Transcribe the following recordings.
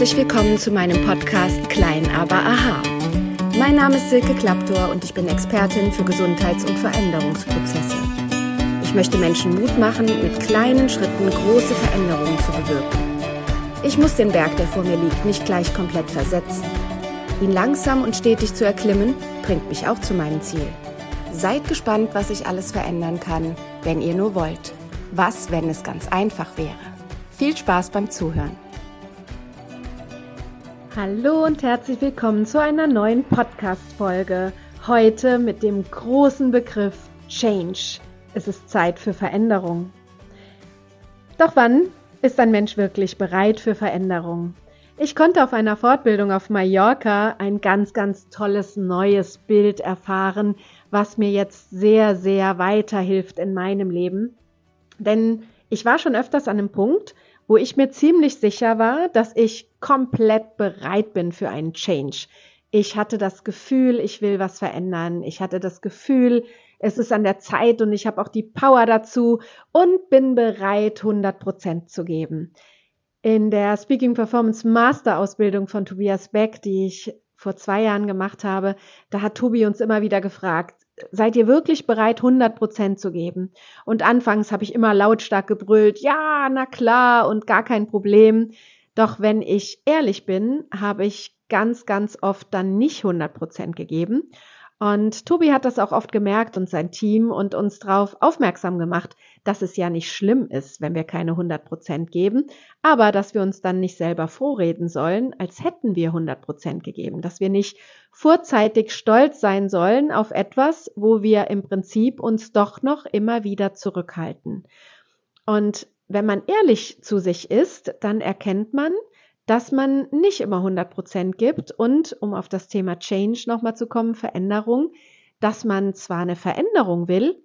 herzlich willkommen zu meinem Podcast Klein aber Aha. Mein Name ist Silke Klaptor und ich bin Expertin für Gesundheits- und Veränderungsprozesse. Ich möchte Menschen Mut machen, mit kleinen Schritten große Veränderungen zu bewirken. Ich muss den Berg, der vor mir liegt, nicht gleich komplett versetzen. Ihn langsam und stetig zu erklimmen, bringt mich auch zu meinem Ziel. Seid gespannt, was ich alles verändern kann, wenn ihr nur wollt. Was, wenn es ganz einfach wäre? Viel Spaß beim Zuhören. Hallo und herzlich willkommen zu einer neuen Podcast-Folge. Heute mit dem großen Begriff Change. Es ist Zeit für Veränderung. Doch wann ist ein Mensch wirklich bereit für Veränderung? Ich konnte auf einer Fortbildung auf Mallorca ein ganz, ganz tolles neues Bild erfahren, was mir jetzt sehr, sehr weiterhilft in meinem Leben. Denn ich war schon öfters an einem Punkt, wo ich mir ziemlich sicher war, dass ich komplett bereit bin für einen Change. Ich hatte das Gefühl, ich will was verändern. Ich hatte das Gefühl, es ist an der Zeit und ich habe auch die Power dazu und bin bereit, 100 Prozent zu geben. In der Speaking Performance Master Ausbildung von Tobias Beck, die ich vor zwei Jahren gemacht habe, da hat Tobi uns immer wieder gefragt, seid ihr wirklich bereit, 100 Prozent zu geben? Und anfangs habe ich immer lautstark gebrüllt, ja, na klar und gar kein Problem. Doch wenn ich ehrlich bin, habe ich ganz, ganz oft dann nicht 100 Prozent gegeben. Und Tobi hat das auch oft gemerkt und sein Team und uns darauf aufmerksam gemacht, dass es ja nicht schlimm ist, wenn wir keine 100 Prozent geben, aber dass wir uns dann nicht selber vorreden sollen, als hätten wir 100 Prozent gegeben, dass wir nicht vorzeitig stolz sein sollen auf etwas, wo wir im Prinzip uns doch noch immer wieder zurückhalten. Und wenn man ehrlich zu sich ist, dann erkennt man, dass man nicht immer 100 Prozent gibt und, um auf das Thema Change nochmal zu kommen, Veränderung, dass man zwar eine Veränderung will,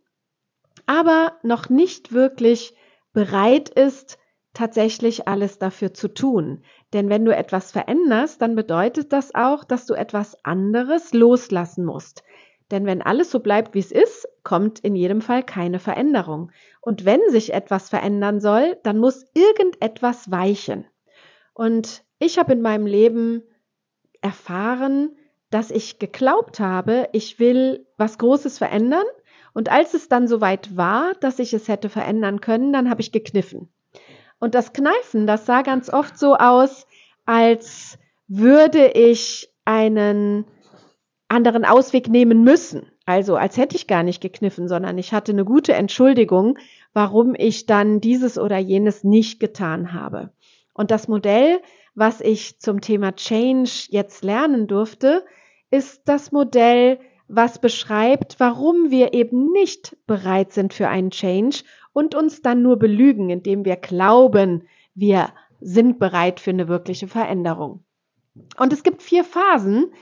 aber noch nicht wirklich bereit ist, tatsächlich alles dafür zu tun. Denn wenn du etwas veränderst, dann bedeutet das auch, dass du etwas anderes loslassen musst. Denn wenn alles so bleibt, wie es ist, kommt in jedem Fall keine Veränderung. Und wenn sich etwas verändern soll, dann muss irgendetwas weichen. Und ich habe in meinem Leben erfahren, dass ich geglaubt habe, ich will was Großes verändern. Und als es dann soweit war, dass ich es hätte verändern können, dann habe ich gekniffen. Und das Kneifen, das sah ganz oft so aus, als würde ich einen anderen Ausweg nehmen müssen. Also als hätte ich gar nicht gekniffen, sondern ich hatte eine gute Entschuldigung, warum ich dann dieses oder jenes nicht getan habe. Und das Modell, was ich zum Thema Change jetzt lernen durfte, ist das Modell, was beschreibt, warum wir eben nicht bereit sind für einen Change und uns dann nur belügen, indem wir glauben, wir sind bereit für eine wirkliche Veränderung. Und es gibt vier Phasen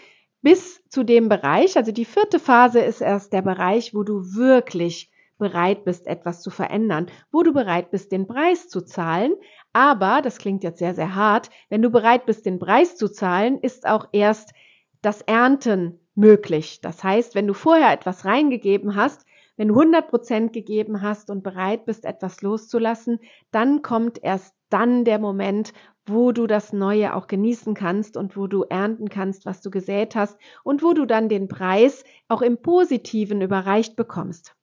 bis zu dem Bereich. Also die vierte Phase ist erst der Bereich, wo du wirklich bereit bist, etwas zu verändern, wo du bereit bist, den Preis zu zahlen, aber, das klingt jetzt sehr, sehr hart, wenn du bereit bist, den Preis zu zahlen, ist auch erst das Ernten möglich. Das heißt, wenn du vorher etwas reingegeben hast, wenn du 100 Prozent gegeben hast und bereit bist, etwas loszulassen, dann kommt erst dann der Moment, wo du das Neue auch genießen kannst und wo du ernten kannst, was du gesät hast und wo du dann den Preis auch im Positiven überreicht bekommst.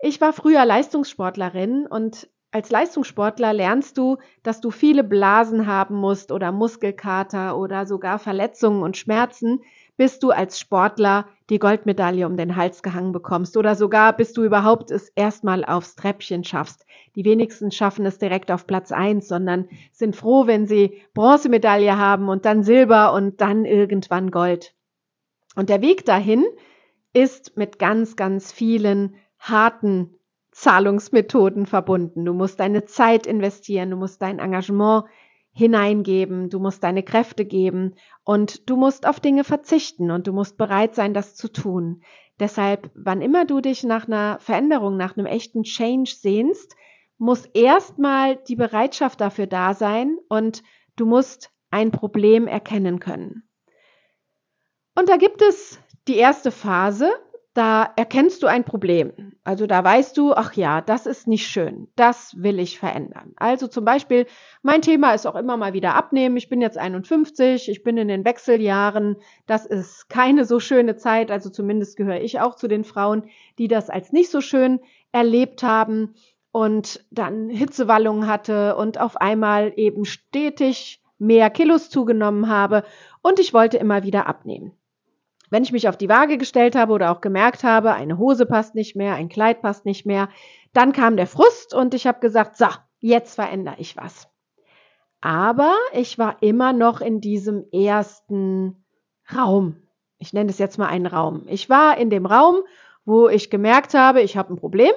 Ich war früher Leistungssportlerin und als Leistungssportler lernst du, dass du viele Blasen haben musst oder Muskelkater oder sogar Verletzungen und Schmerzen, bis du als Sportler die Goldmedaille um den Hals gehangen bekommst oder sogar bis du überhaupt es erstmal aufs Treppchen schaffst. Die wenigsten schaffen es direkt auf Platz eins, sondern sind froh, wenn sie Bronzemedaille haben und dann Silber und dann irgendwann Gold. Und der Weg dahin ist mit ganz, ganz vielen harten Zahlungsmethoden verbunden. Du musst deine Zeit investieren, du musst dein Engagement hineingeben, du musst deine Kräfte geben und du musst auf Dinge verzichten und du musst bereit sein, das zu tun. Deshalb, wann immer du dich nach einer Veränderung, nach einem echten Change sehnst, muss erstmal die Bereitschaft dafür da sein und du musst ein Problem erkennen können. Und da gibt es die erste Phase, da erkennst du ein Problem. Also da weißt du, ach ja, das ist nicht schön, das will ich verändern. Also zum Beispiel, mein Thema ist auch immer mal wieder abnehmen. Ich bin jetzt 51, ich bin in den Wechseljahren. Das ist keine so schöne Zeit. Also zumindest gehöre ich auch zu den Frauen, die das als nicht so schön erlebt haben und dann Hitzewallungen hatte und auf einmal eben stetig mehr Kilos zugenommen habe und ich wollte immer wieder abnehmen. Wenn ich mich auf die Waage gestellt habe oder auch gemerkt habe, eine Hose passt nicht mehr, ein Kleid passt nicht mehr, dann kam der Frust und ich habe gesagt, so, jetzt verändere ich was. Aber ich war immer noch in diesem ersten Raum. Ich nenne es jetzt mal einen Raum. Ich war in dem Raum, wo ich gemerkt habe, ich habe ein Problem,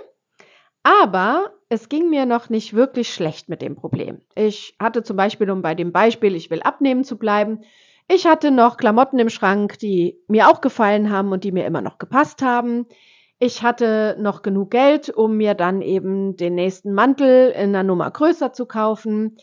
aber es ging mir noch nicht wirklich schlecht mit dem Problem. Ich hatte zum Beispiel, um bei dem Beispiel, ich will abnehmen zu bleiben, ich hatte noch Klamotten im Schrank, die mir auch gefallen haben und die mir immer noch gepasst haben. Ich hatte noch genug Geld, um mir dann eben den nächsten Mantel in einer Nummer größer zu kaufen.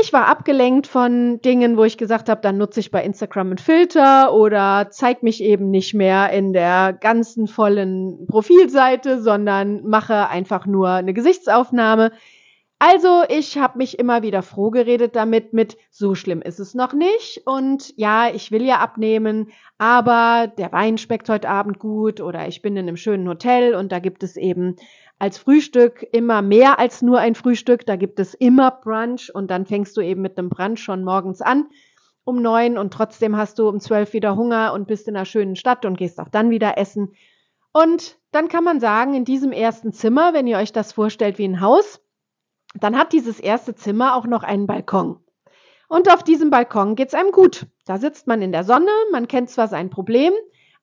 Ich war abgelenkt von Dingen, wo ich gesagt habe, dann nutze ich bei Instagram einen Filter oder zeig mich eben nicht mehr in der ganzen vollen Profilseite, sondern mache einfach nur eine Gesichtsaufnahme. Also ich habe mich immer wieder froh geredet damit mit, so schlimm ist es noch nicht und ja, ich will ja abnehmen, aber der Wein schmeckt heute Abend gut oder ich bin in einem schönen Hotel und da gibt es eben als Frühstück immer mehr als nur ein Frühstück, da gibt es immer Brunch und dann fängst du eben mit einem Brunch schon morgens an um neun und trotzdem hast du um zwölf wieder Hunger und bist in einer schönen Stadt und gehst auch dann wieder essen. Und dann kann man sagen, in diesem ersten Zimmer, wenn ihr euch das vorstellt wie ein Haus, dann hat dieses erste Zimmer auch noch einen Balkon. Und auf diesem Balkon geht's einem gut. Da sitzt man in der Sonne, man kennt zwar sein Problem,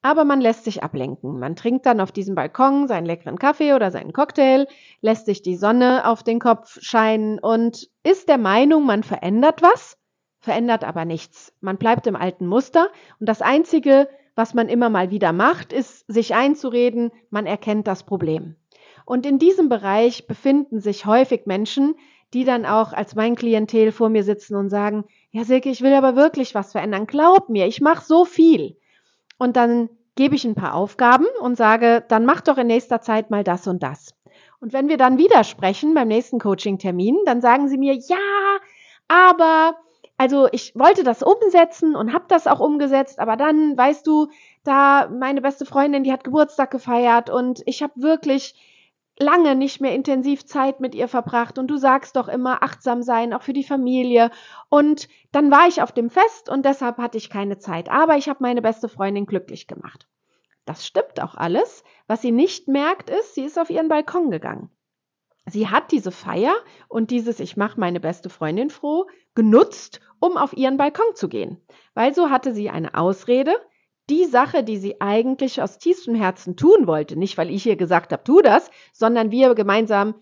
aber man lässt sich ablenken. Man trinkt dann auf diesem Balkon seinen leckeren Kaffee oder seinen Cocktail, lässt sich die Sonne auf den Kopf scheinen und ist der Meinung, man verändert was, verändert aber nichts. Man bleibt im alten Muster und das Einzige, was man immer mal wieder macht, ist sich einzureden, man erkennt das Problem. Und in diesem Bereich befinden sich häufig Menschen, die dann auch als mein Klientel vor mir sitzen und sagen, ja Silke, ich will aber wirklich was verändern. Glaub mir, ich mache so viel. Und dann gebe ich ein paar Aufgaben und sage, dann mach doch in nächster Zeit mal das und das. Und wenn wir dann wieder sprechen beim nächsten Coaching-Termin, dann sagen sie mir, ja, aber also ich wollte das umsetzen und habe das auch umgesetzt, aber dann, weißt du, da meine beste Freundin, die hat Geburtstag gefeiert und ich habe wirklich lange nicht mehr intensiv Zeit mit ihr verbracht und du sagst doch immer achtsam sein, auch für die Familie. Und dann war ich auf dem Fest und deshalb hatte ich keine Zeit. Aber ich habe meine beste Freundin glücklich gemacht. Das stimmt auch alles. Was sie nicht merkt, ist, sie ist auf ihren Balkon gegangen. Sie hat diese Feier und dieses Ich mache meine beste Freundin froh genutzt, um auf ihren Balkon zu gehen. Weil so hatte sie eine Ausrede, die Sache, die sie eigentlich aus tiefstem Herzen tun wollte, nicht weil ich ihr gesagt habe, tu das, sondern wir gemeinsam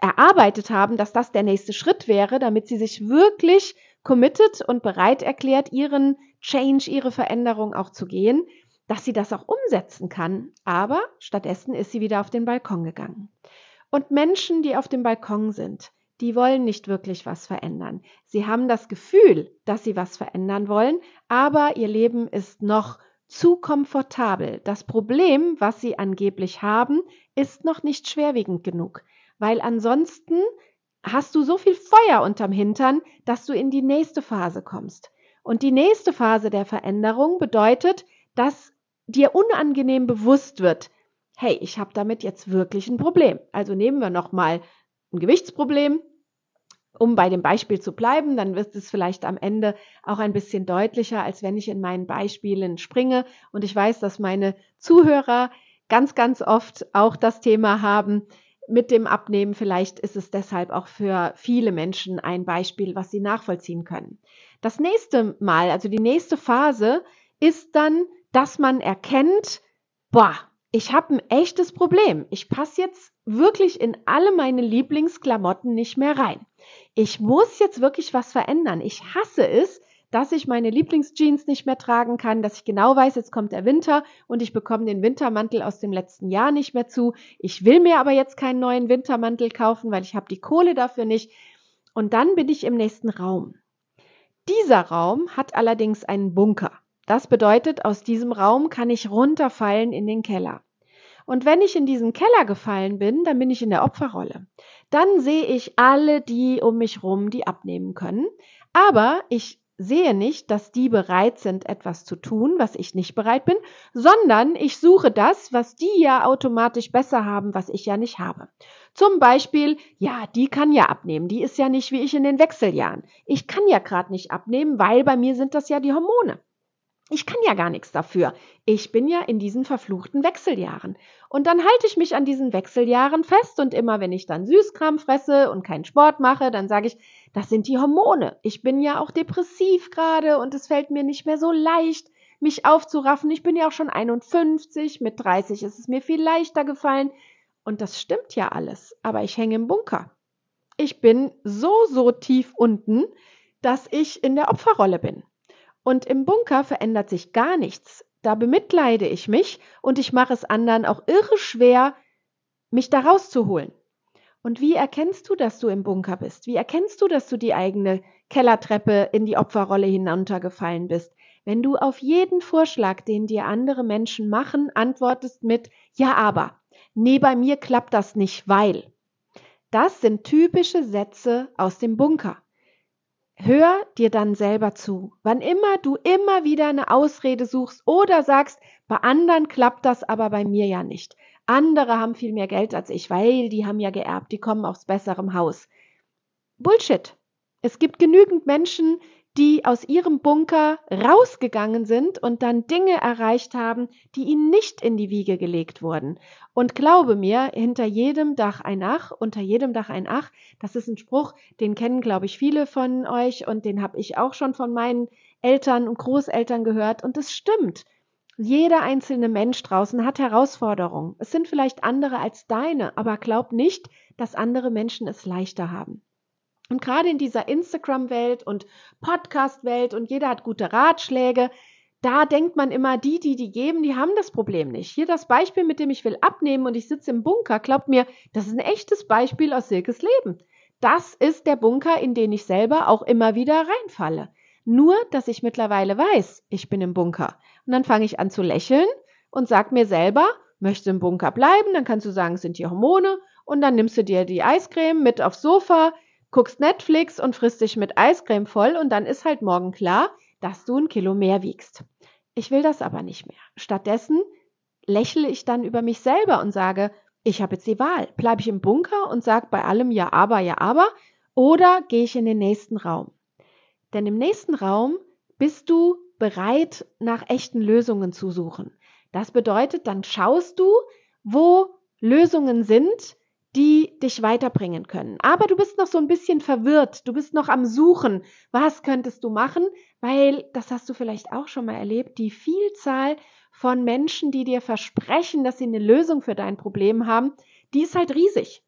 erarbeitet haben, dass das der nächste Schritt wäre, damit sie sich wirklich committed und bereit erklärt, ihren Change, ihre Veränderung auch zu gehen, dass sie das auch umsetzen kann. Aber stattdessen ist sie wieder auf den Balkon gegangen. Und Menschen, die auf dem Balkon sind, die wollen nicht wirklich was verändern. Sie haben das Gefühl, dass sie was verändern wollen, aber ihr Leben ist noch zu komfortabel. Das Problem, was sie angeblich haben, ist noch nicht schwerwiegend genug, weil ansonsten hast du so viel Feuer unterm Hintern, dass du in die nächste Phase kommst. Und die nächste Phase der Veränderung bedeutet, dass dir unangenehm bewusst wird, hey, ich habe damit jetzt wirklich ein Problem. Also nehmen wir nochmal ein Gewichtsproblem. Um bei dem Beispiel zu bleiben, dann wird es vielleicht am Ende auch ein bisschen deutlicher, als wenn ich in meinen Beispielen springe. Und ich weiß, dass meine Zuhörer ganz, ganz oft auch das Thema haben mit dem Abnehmen. Vielleicht ist es deshalb auch für viele Menschen ein Beispiel, was sie nachvollziehen können. Das nächste Mal, also die nächste Phase, ist dann, dass man erkennt, boah, ich habe ein echtes Problem. Ich passe jetzt wirklich in alle meine Lieblingsklamotten nicht mehr rein. Ich muss jetzt wirklich was verändern. Ich hasse es, dass ich meine Lieblingsjeans nicht mehr tragen kann, dass ich genau weiß, jetzt kommt der Winter und ich bekomme den Wintermantel aus dem letzten Jahr nicht mehr zu. Ich will mir aber jetzt keinen neuen Wintermantel kaufen, weil ich habe die Kohle dafür nicht. Und dann bin ich im nächsten Raum. Dieser Raum hat allerdings einen Bunker. Das bedeutet, aus diesem Raum kann ich runterfallen in den Keller. Und wenn ich in diesen Keller gefallen bin, dann bin ich in der Opferrolle. Dann sehe ich alle die um mich rum, die abnehmen können. Aber ich sehe nicht, dass die bereit sind, etwas zu tun, was ich nicht bereit bin, sondern ich suche das, was die ja automatisch besser haben, was ich ja nicht habe. Zum Beispiel, ja, die kann ja abnehmen, die ist ja nicht wie ich in den Wechseljahren. Ich kann ja gerade nicht abnehmen, weil bei mir sind das ja die Hormone. Ich kann ja gar nichts dafür. Ich bin ja in diesen verfluchten Wechseljahren. Und dann halte ich mich an diesen Wechseljahren fest und immer wenn ich dann Süßkram fresse und keinen Sport mache, dann sage ich, das sind die Hormone. Ich bin ja auch depressiv gerade und es fällt mir nicht mehr so leicht, mich aufzuraffen. Ich bin ja auch schon 51, mit 30 ist es mir viel leichter gefallen. Und das stimmt ja alles, aber ich hänge im Bunker. Ich bin so, so tief unten, dass ich in der Opferrolle bin. Und im Bunker verändert sich gar nichts. Da bemitleide ich mich und ich mache es anderen auch irre schwer, mich da rauszuholen. Und wie erkennst du, dass du im Bunker bist? Wie erkennst du, dass du die eigene Kellertreppe in die Opferrolle hinuntergefallen bist? Wenn du auf jeden Vorschlag, den dir andere Menschen machen, antwortest mit Ja, aber. Nee, bei mir klappt das nicht, weil. Das sind typische Sätze aus dem Bunker. Hör dir dann selber zu. Wann immer du immer wieder eine Ausrede suchst oder sagst, bei anderen klappt das, aber bei mir ja nicht. Andere haben viel mehr Geld als ich, weil die haben ja geerbt, die kommen aus besserem Haus. Bullshit. Es gibt genügend Menschen, die aus ihrem Bunker rausgegangen sind und dann Dinge erreicht haben, die ihnen nicht in die Wiege gelegt wurden. Und glaube mir, hinter jedem Dach ein Ach, unter jedem Dach ein Ach, das ist ein Spruch, den kennen, glaube ich, viele von euch und den habe ich auch schon von meinen Eltern und Großeltern gehört und es stimmt. Jeder einzelne Mensch draußen hat Herausforderungen. Es sind vielleicht andere als deine, aber glaub nicht, dass andere Menschen es leichter haben. Und gerade in dieser Instagram-Welt und Podcast-Welt und jeder hat gute Ratschläge, da denkt man immer, die, die die geben, die haben das Problem nicht. Hier das Beispiel, mit dem ich will abnehmen und ich sitze im Bunker, glaubt mir, das ist ein echtes Beispiel aus Silkes Leben. Das ist der Bunker, in den ich selber auch immer wieder reinfalle. Nur, dass ich mittlerweile weiß, ich bin im Bunker. Und dann fange ich an zu lächeln und sag mir selber, möchte im Bunker bleiben, dann kannst du sagen, es sind die Hormone und dann nimmst du dir die Eiscreme mit aufs Sofa, guckst Netflix und frisst dich mit Eiscreme voll und dann ist halt morgen klar, dass du ein Kilo mehr wiegst. Ich will das aber nicht mehr. Stattdessen lächle ich dann über mich selber und sage, ich habe jetzt die Wahl. Bleibe ich im Bunker und sage bei allem ja, aber, ja, aber, oder gehe ich in den nächsten Raum? Denn im nächsten Raum bist du bereit, nach echten Lösungen zu suchen. Das bedeutet, dann schaust du, wo Lösungen sind, die dich weiterbringen können. Aber du bist noch so ein bisschen verwirrt, du bist noch am Suchen, was könntest du machen, weil, das hast du vielleicht auch schon mal erlebt, die Vielzahl von Menschen, die dir versprechen, dass sie eine Lösung für dein Problem haben, die ist halt riesig.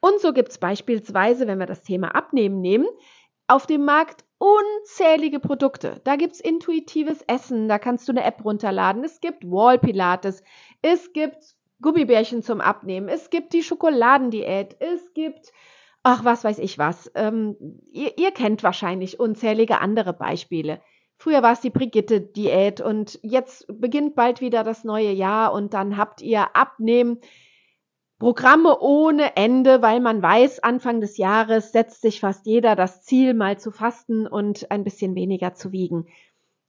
Und so gibt es beispielsweise, wenn wir das Thema Abnehmen nehmen, auf dem Markt unzählige Produkte. Da gibt es intuitives Essen, da kannst du eine App runterladen. Es gibt Wall Pilates, es gibt Gummibärchen zum Abnehmen, es gibt die Schokoladendiät, es gibt, ach, was weiß ich was. Ähm, ihr, ihr kennt wahrscheinlich unzählige andere Beispiele. Früher war es die Brigitte-Diät und jetzt beginnt bald wieder das neue Jahr und dann habt ihr Abnehmen. Programme ohne Ende, weil man weiß, Anfang des Jahres setzt sich fast jeder das Ziel, mal zu fasten und ein bisschen weniger zu wiegen.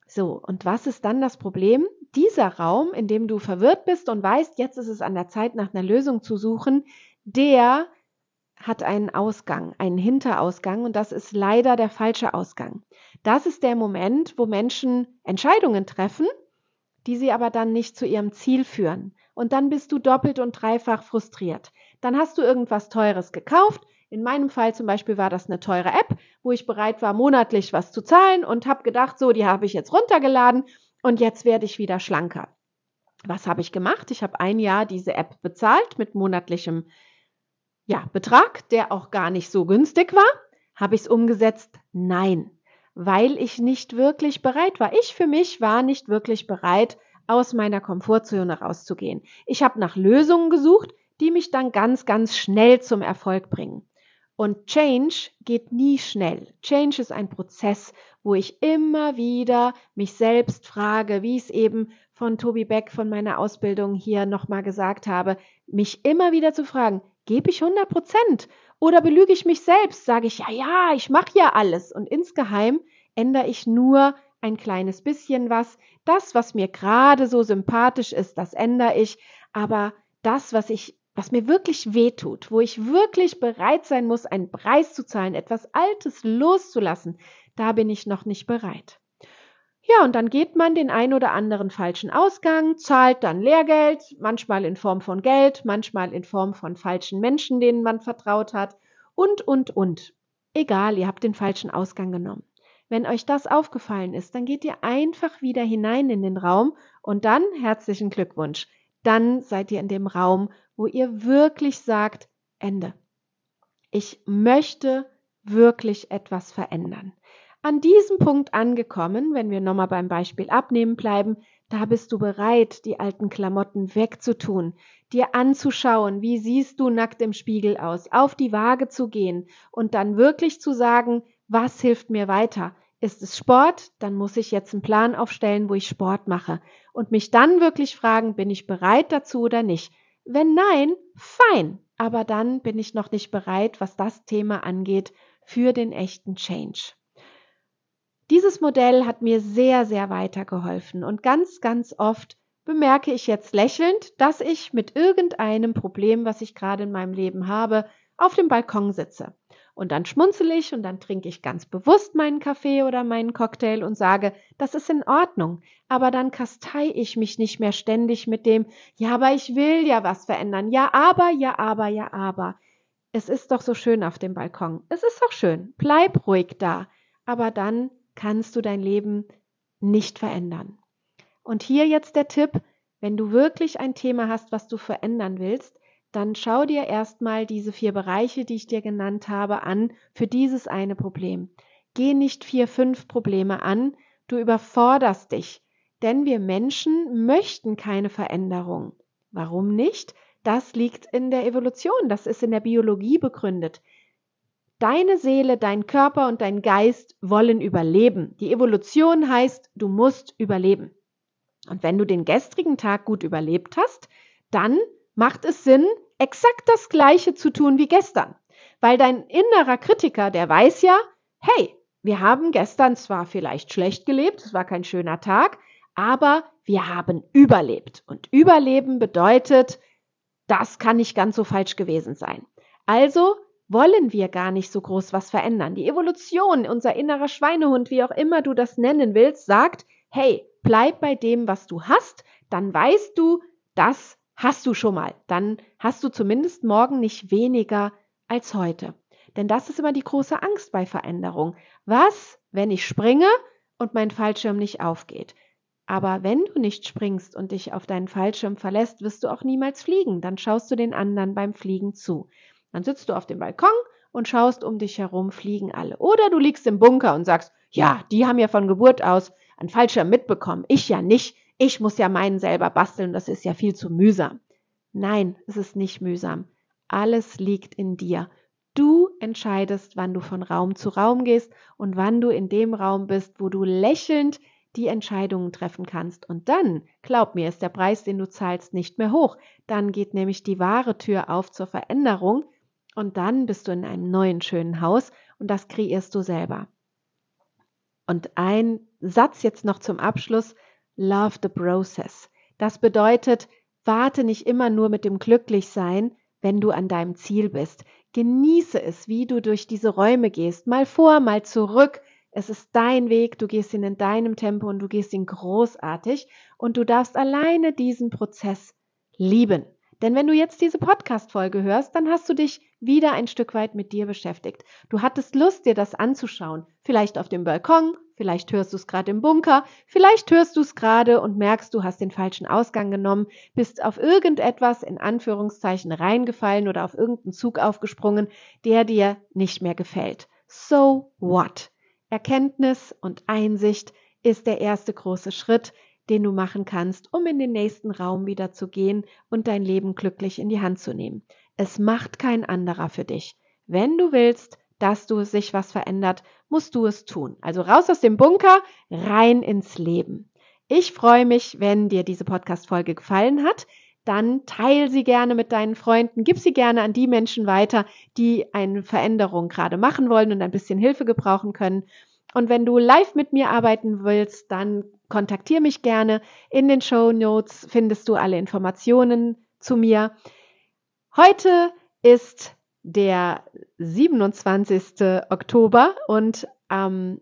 So, und was ist dann das Problem? Dieser Raum, in dem du verwirrt bist und weißt, jetzt ist es an der Zeit, nach einer Lösung zu suchen, der hat einen Ausgang, einen Hinterausgang und das ist leider der falsche Ausgang. Das ist der Moment, wo Menschen Entscheidungen treffen, die sie aber dann nicht zu ihrem Ziel führen. Und dann bist du doppelt und dreifach frustriert. Dann hast du irgendwas Teures gekauft, in meinem Fall zum Beispiel war das eine teure App, wo ich bereit war, monatlich was zu zahlen und habe gedacht, so, die habe ich jetzt runtergeladen und jetzt werde ich wieder schlanker. Was habe ich gemacht? Ich habe ein Jahr diese App bezahlt mit monatlichem ja, Betrag, der auch gar nicht so günstig war. Habe ich es umgesetzt? Nein, weil ich nicht wirklich bereit war. Ich für mich war nicht wirklich bereit, aus meiner Komfortzone rauszugehen. Ich habe nach Lösungen gesucht, die mich dann ganz, ganz schnell zum Erfolg bringen. Und Change geht nie schnell. Change ist ein Prozess, wo ich immer wieder mich selbst frage, wie es eben von Tobi Beck von meiner Ausbildung hier nochmal gesagt habe, mich immer wieder zu fragen, gebe ich 100 Prozent oder belüge ich mich selbst? Sage ich, ja, ja, ich mache ja alles und insgeheim ändere ich nur ein kleines bisschen was. Das, was mir gerade so sympathisch ist, das ändere ich, aber das, was ich was mir wirklich wehtut, wo ich wirklich bereit sein muss, einen Preis zu zahlen, etwas Altes loszulassen, da bin ich noch nicht bereit. Ja, und dann geht man den ein oder anderen falschen Ausgang, zahlt dann Lehrgeld, manchmal in Form von Geld, manchmal in Form von falschen Menschen, denen man vertraut hat, und, und, und. Egal, ihr habt den falschen Ausgang genommen. Wenn euch das aufgefallen ist, dann geht ihr einfach wieder hinein in den Raum und dann herzlichen Glückwunsch. Dann seid ihr in dem Raum, wo ihr wirklich sagt, Ende. Ich möchte wirklich etwas verändern. An diesem Punkt angekommen, wenn wir nochmal beim Beispiel abnehmen bleiben, da bist du bereit, die alten Klamotten wegzutun, dir anzuschauen, wie siehst du nackt im Spiegel aus, auf die Waage zu gehen und dann wirklich zu sagen, was hilft mir weiter? Ist es Sport? Dann muss ich jetzt einen Plan aufstellen, wo ich Sport mache und mich dann wirklich fragen, bin ich bereit dazu oder nicht? Wenn nein, fein, aber dann bin ich noch nicht bereit, was das Thema angeht, für den echten Change. Dieses Modell hat mir sehr, sehr weitergeholfen und ganz, ganz oft bemerke ich jetzt lächelnd, dass ich mit irgendeinem Problem, was ich gerade in meinem Leben habe, auf dem Balkon sitze. Und dann schmunzel ich und dann trinke ich ganz bewusst meinen Kaffee oder meinen Cocktail und sage, das ist in Ordnung. Aber dann kastei ich mich nicht mehr ständig mit dem, ja, aber ich will ja was verändern. Ja, aber, ja, aber, ja, aber. Es ist doch so schön auf dem Balkon. Es ist doch schön. Bleib ruhig da. Aber dann kannst du dein Leben nicht verändern. Und hier jetzt der Tipp, wenn du wirklich ein Thema hast, was du verändern willst, dann schau dir erstmal diese vier Bereiche, die ich dir genannt habe, an für dieses eine Problem. Geh nicht vier, fünf Probleme an, du überforderst dich, denn wir Menschen möchten keine Veränderung. Warum nicht? Das liegt in der Evolution, das ist in der Biologie begründet. Deine Seele, dein Körper und dein Geist wollen überleben. Die Evolution heißt, du musst überleben. Und wenn du den gestrigen Tag gut überlebt hast, dann macht es Sinn, exakt das Gleiche zu tun wie gestern. Weil dein innerer Kritiker, der weiß ja, hey, wir haben gestern zwar vielleicht schlecht gelebt, es war kein schöner Tag, aber wir haben überlebt. Und überleben bedeutet, das kann nicht ganz so falsch gewesen sein. Also wollen wir gar nicht so groß was verändern. Die Evolution, unser innerer Schweinehund, wie auch immer du das nennen willst, sagt, hey, bleib bei dem, was du hast, dann weißt du, das hast du schon mal. Dann hast du zumindest morgen nicht weniger als heute. Denn das ist immer die große Angst bei Veränderung. Was, wenn ich springe und mein Fallschirm nicht aufgeht? Aber wenn du nicht springst und dich auf deinen Fallschirm verlässt, wirst du auch niemals fliegen. Dann schaust du den anderen beim Fliegen zu. Dann sitzt du auf dem Balkon und schaust um dich herum, fliegen alle. Oder du liegst im Bunker und sagst, ja, die haben ja von Geburt aus einen Fallschirm mitbekommen, ich ja nicht ich muss ja meinen selber basteln, das ist ja viel zu mühsam. Nein, es ist nicht mühsam. Alles liegt in dir. Du entscheidest, wann du von Raum zu Raum gehst und wann du in dem Raum bist, wo du lächelnd die Entscheidungen treffen kannst. Und dann, glaub mir, ist der Preis, den du zahlst, nicht mehr hoch. Dann geht nämlich die wahre Tür auf zur Veränderung und dann bist du in einem neuen schönen Haus und das kreierst du selber. Und ein Satz jetzt noch zum Abschluss, Love the process. Das bedeutet, warte nicht immer nur mit dem Glücklichsein, wenn du an deinem Ziel bist. Genieße es, wie du durch diese Räume gehst, mal vor, mal zurück. Es ist dein Weg, du gehst ihn in deinem Tempo und du gehst ihn großartig und du darfst alleine diesen Prozess lieben. Denn wenn du jetzt diese Podcast-Folge hörst, dann hast du dich wieder ein Stück weit mit dir beschäftigt. Du hattest Lust, dir das anzuschauen. Vielleicht auf dem Balkon, vielleicht hörst du es gerade im Bunker, vielleicht hörst du es gerade und merkst, du hast den falschen Ausgang genommen, bist auf irgendetwas in Anführungszeichen reingefallen oder auf irgendeinen Zug aufgesprungen, der dir nicht mehr gefällt. So what? Erkenntnis und Einsicht ist der erste große Schritt, den du machen kannst, um in den nächsten Raum wieder zu gehen und dein Leben glücklich in die Hand zu nehmen. Es macht kein anderer für dich. wenn du willst, dass du sich was verändert, musst du es tun. Also raus aus dem Bunker, rein ins Leben. Ich freue mich, wenn dir diese Podcast-Folge gefallen hat. Dann teil sie gerne mit deinen Freunden, gib sie gerne an die Menschen weiter, die eine Veränderung gerade machen wollen und ein bisschen Hilfe gebrauchen können. Und wenn du live mit mir arbeiten willst, dann kontaktiere mich gerne. In den Show Notes findest du alle Informationen zu mir. Heute ist der 27. Oktober und am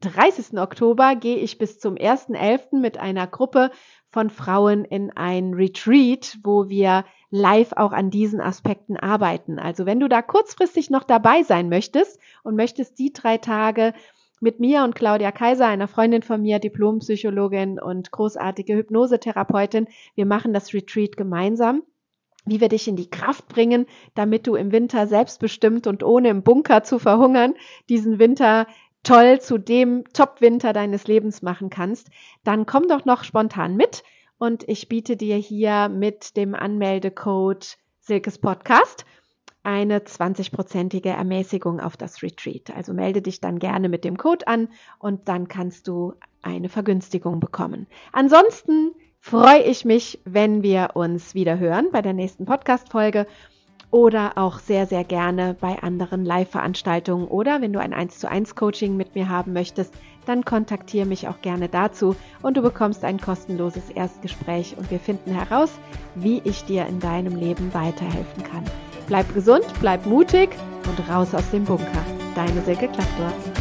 30. Oktober gehe ich bis zum 1.11. mit einer Gruppe von Frauen in ein Retreat, wo wir live auch an diesen Aspekten arbeiten. Also wenn du da kurzfristig noch dabei sein möchtest und möchtest die drei Tage mit mir und Claudia Kaiser, einer Freundin von mir, Diplompsychologin und großartige Hypnosetherapeutin, wir machen das Retreat gemeinsam wie wir dich in die Kraft bringen, damit du im Winter selbstbestimmt und ohne im Bunker zu verhungern, diesen Winter toll zu dem Top-Winter deines Lebens machen kannst, dann komm doch noch spontan mit und ich biete dir hier mit dem Anmeldecode Silkes Podcast eine 20-prozentige Ermäßigung auf das Retreat. Also melde dich dann gerne mit dem Code an und dann kannst du eine Vergünstigung bekommen. Ansonsten freue ich mich, wenn wir uns wieder hören bei der nächsten Podcast-Folge oder auch sehr, sehr gerne bei anderen Live-Veranstaltungen oder wenn du ein 1 zu 1 Coaching mit mir haben möchtest, dann kontaktiere mich auch gerne dazu und du bekommst ein kostenloses Erstgespräch und wir finden heraus, wie ich dir in deinem Leben weiterhelfen kann. Bleib gesund, bleib mutig und raus aus dem Bunker. Deine Silke Klappdorf.